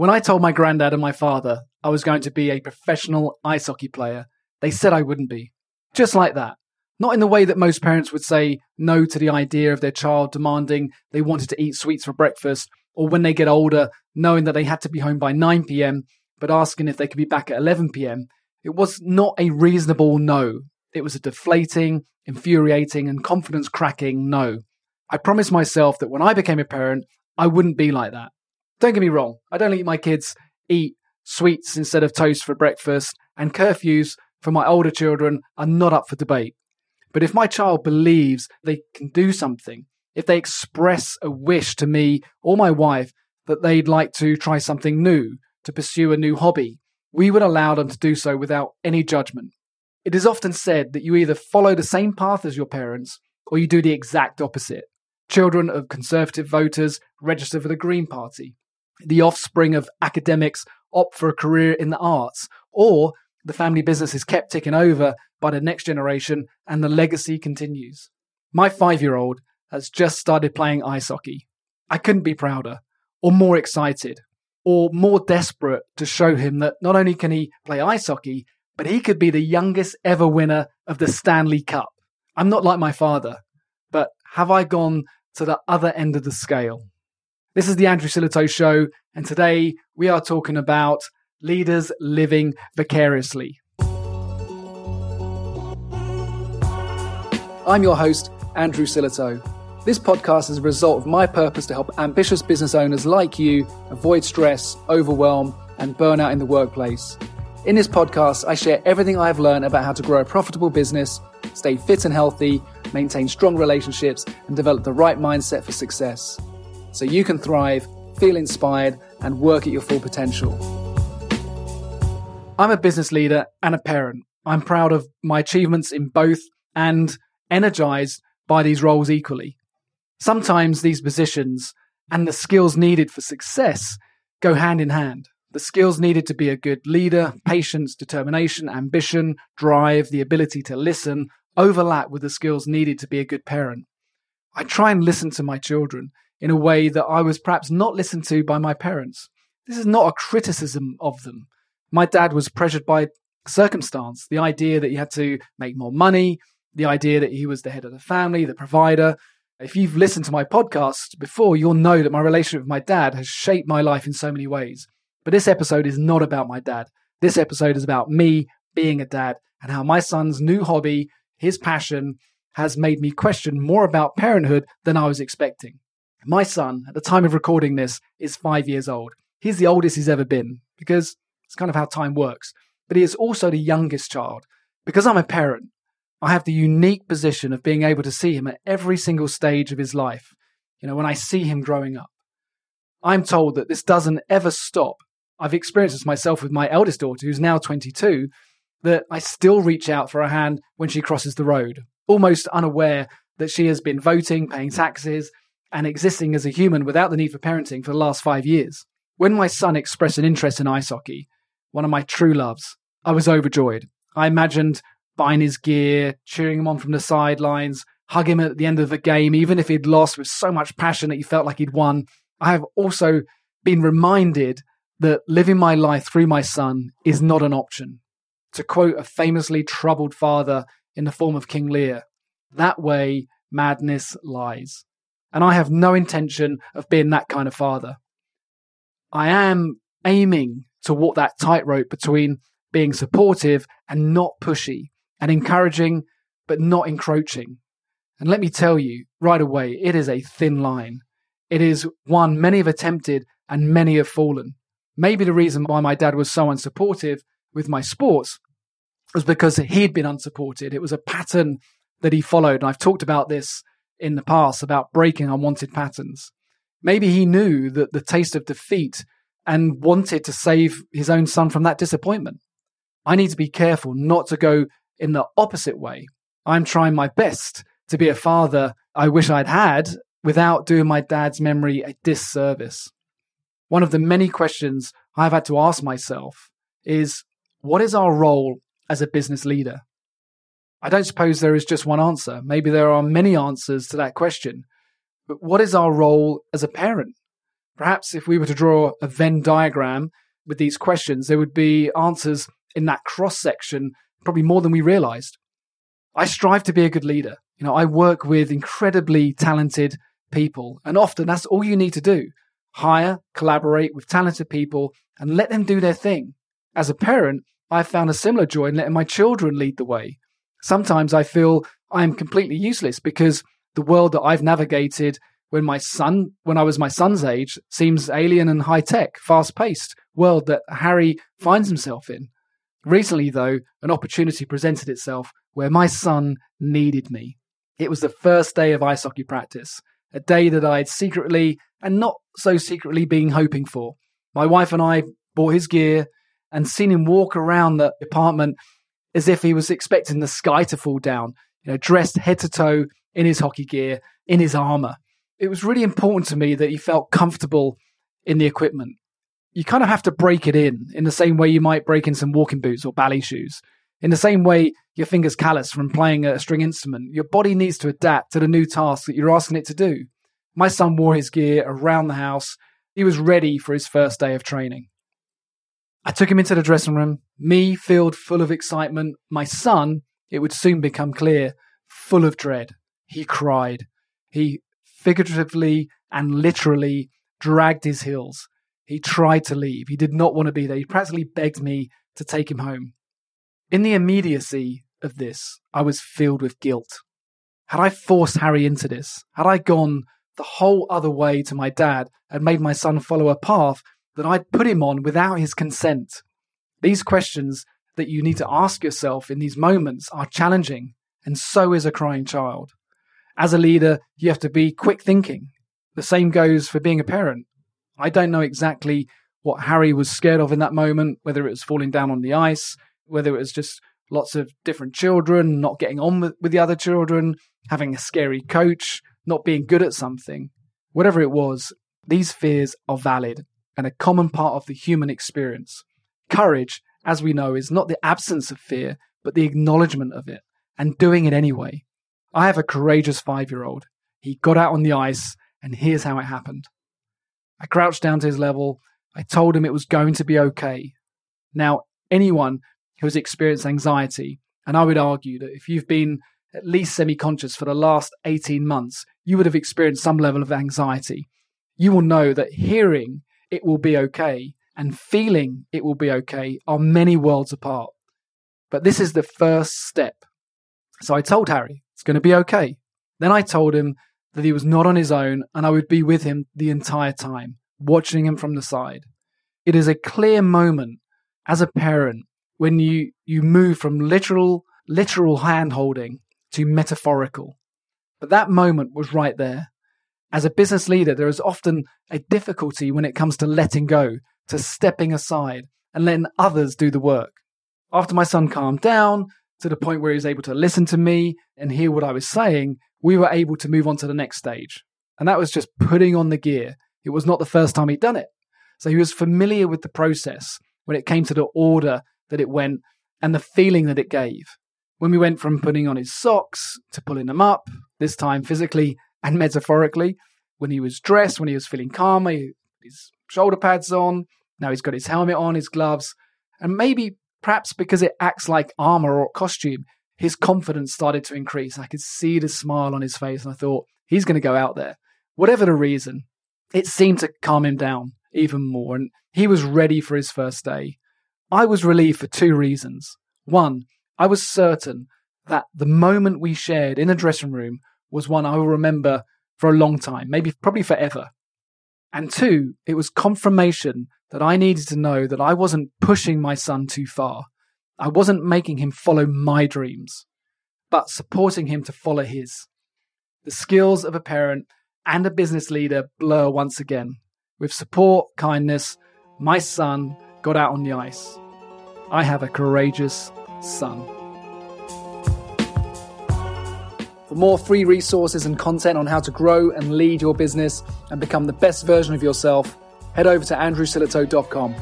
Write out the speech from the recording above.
When I told my granddad and my father I was going to be a professional ice hockey player, they said I wouldn't be. Just like that. Not in the way that most parents would say no to the idea of their child demanding they wanted to eat sweets for breakfast, or when they get older, knowing that they had to be home by 9 pm, but asking if they could be back at 11 pm. It was not a reasonable no. It was a deflating, infuriating, and confidence cracking no. I promised myself that when I became a parent, I wouldn't be like that. Don't get me wrong, I don't let my kids eat sweets instead of toast for breakfast, and curfews for my older children are not up for debate. But if my child believes they can do something, if they express a wish to me or my wife that they'd like to try something new, to pursue a new hobby, we would allow them to do so without any judgment. It is often said that you either follow the same path as your parents or you do the exact opposite. Children of conservative voters register for the Green Party. The offspring of academics opt for a career in the arts, or the family business is kept ticking over by the next generation and the legacy continues. My five year old has just started playing ice hockey. I couldn't be prouder, or more excited, or more desperate to show him that not only can he play ice hockey, but he could be the youngest ever winner of the Stanley Cup. I'm not like my father, but have I gone to the other end of the scale? This is the Andrew Sillitoe Show, and today we are talking about leaders living vicariously. I'm your host, Andrew Sillitoe. This podcast is a result of my purpose to help ambitious business owners like you avoid stress, overwhelm, and burnout in the workplace. In this podcast, I share everything I've learned about how to grow a profitable business, stay fit and healthy, maintain strong relationships, and develop the right mindset for success. So you can thrive, feel inspired, and work at your full potential. I'm a business leader and a parent. I'm proud of my achievements in both and energized by these roles equally. Sometimes these positions and the skills needed for success go hand in hand. The skills needed to be a good leader, patience, determination, ambition, drive, the ability to listen, overlap with the skills needed to be a good parent. I try and listen to my children in a way that I was perhaps not listened to by my parents. This is not a criticism of them. My dad was pressured by circumstance, the idea that he had to make more money, the idea that he was the head of the family, the provider. If you've listened to my podcast before, you'll know that my relationship with my dad has shaped my life in so many ways. But this episode is not about my dad. This episode is about me being a dad and how my son's new hobby, his passion, has made me question more about parenthood than I was expecting. My son, at the time of recording this, is five years old. He's the oldest he's ever been because it's kind of how time works. But he is also the youngest child. Because I'm a parent, I have the unique position of being able to see him at every single stage of his life. You know, when I see him growing up, I'm told that this doesn't ever stop. I've experienced this myself with my eldest daughter, who's now 22, that I still reach out for a hand when she crosses the road, almost unaware that she has been voting, paying taxes, and existing as a human without the need for parenting for the last five years. When my son expressed an interest in ice hockey, one of my true loves, I was overjoyed. I imagined buying his gear, cheering him on from the sidelines, hug him at the end of the game, even if he'd lost with so much passion that he felt like he'd won. I have also been reminded that living my life through my son is not an option. To quote a famously troubled father in the form of King Lear, that way madness lies. And I have no intention of being that kind of father. I am aiming to walk that tightrope between being supportive and not pushy, and encouraging but not encroaching. And let me tell you right away, it is a thin line. It is one many have attempted and many have fallen. Maybe the reason why my dad was so unsupportive with my sports was because he'd been unsupported. It was a pattern that he followed. And I've talked about this in the past about breaking unwanted patterns. Maybe he knew that the taste of defeat and wanted to save his own son from that disappointment. I need to be careful not to go in the opposite way. I'm trying my best to be a father I wish I'd had without doing my dad's memory a disservice. One of the many questions I've had to ask myself is what is our role as a business leader? I don't suppose there is just one answer. Maybe there are many answers to that question. But what is our role as a parent? Perhaps if we were to draw a Venn diagram with these questions, there would be answers in that cross section, probably more than we realized. I strive to be a good leader. You know, I work with incredibly talented people, and often that's all you need to do. Hire, collaborate with talented people, and let them do their thing. As a parent, I've found a similar joy in letting my children lead the way. Sometimes I feel I am completely useless because the world that I've navigated when my son, when I was my son's age, seems alien and high tech, fast paced world that Harry finds himself in. Recently, though, an opportunity presented itself where my son needed me. It was the first day of ice hockey practice, a day that I had secretly and not so secretly been hoping for. My wife and I bought his gear and seen him walk around the apartment as if he was expecting the sky to fall down, you know, dressed head to toe in his hockey gear, in his armor. It was really important to me that he felt comfortable in the equipment. You kind of have to break it in, in the same way you might break in some walking boots or ballet shoes. In the same way your fingers callous from playing a string instrument, your body needs to adapt to the new task that you're asking it to do. My son wore his gear around the house. He was ready for his first day of training. I took him into the dressing room, me filled full of excitement, my son, it would soon become clear, full of dread. He cried. He figuratively and literally dragged his heels. He tried to leave. He did not want to be there. He practically begged me to take him home. In the immediacy of this, I was filled with guilt. Had I forced Harry into this, had I gone the whole other way to my dad and made my son follow a path that I'd put him on without his consent? These questions that you need to ask yourself in these moments are challenging, and so is a crying child. As a leader, you have to be quick thinking. The same goes for being a parent. I don't know exactly what Harry was scared of in that moment, whether it was falling down on the ice, whether it was just lots of different children, not getting on with, with the other children, having a scary coach, not being good at something. Whatever it was, these fears are valid and a common part of the human experience. Courage, as we know, is not the absence of fear, but the acknowledgement of it and doing it anyway. I have a courageous five year old. He got out on the ice, and here's how it happened. I crouched down to his level. I told him it was going to be okay. Now, anyone who has experienced anxiety, and I would argue that if you've been at least semi conscious for the last 18 months, you would have experienced some level of anxiety. You will know that hearing it will be okay and feeling it will be okay are many worlds apart. But this is the first step. So I told Harry, it's going to be okay. Then I told him that he was not on his own and I would be with him the entire time, watching him from the side. It is a clear moment as a parent when you, you move from literal, literal hand holding to metaphorical. But that moment was right there. As a business leader, there is often a difficulty when it comes to letting go, to stepping aside and letting others do the work. After my son calmed down to the point where he was able to listen to me and hear what I was saying, we were able to move on to the next stage. And that was just putting on the gear. It was not the first time he'd done it. So he was familiar with the process when it came to the order that it went and the feeling that it gave. When we went from putting on his socks to pulling them up, this time physically and metaphorically, when he was dressed, when he was feeling calmer, his shoulder pads on, now he's got his helmet on, his gloves, and maybe perhaps because it acts like armor or costume, his confidence started to increase. I could see the smile on his face, and I thought, he's going to go out there. Whatever the reason, it seemed to calm him down even more, and he was ready for his first day. I was relieved for two reasons. One, I was certain that the moment we shared in a dressing room was one I will remember for a long time, maybe probably forever. And two, it was confirmation that I needed to know that I wasn't pushing my son too far. I wasn't making him follow my dreams, but supporting him to follow his. The skills of a parent and a business leader blur once again. With support, kindness, my son got out on the ice. I have a courageous son. For more free resources and content on how to grow and lead your business and become the best version of yourself, head over to andrewsillitoe.com.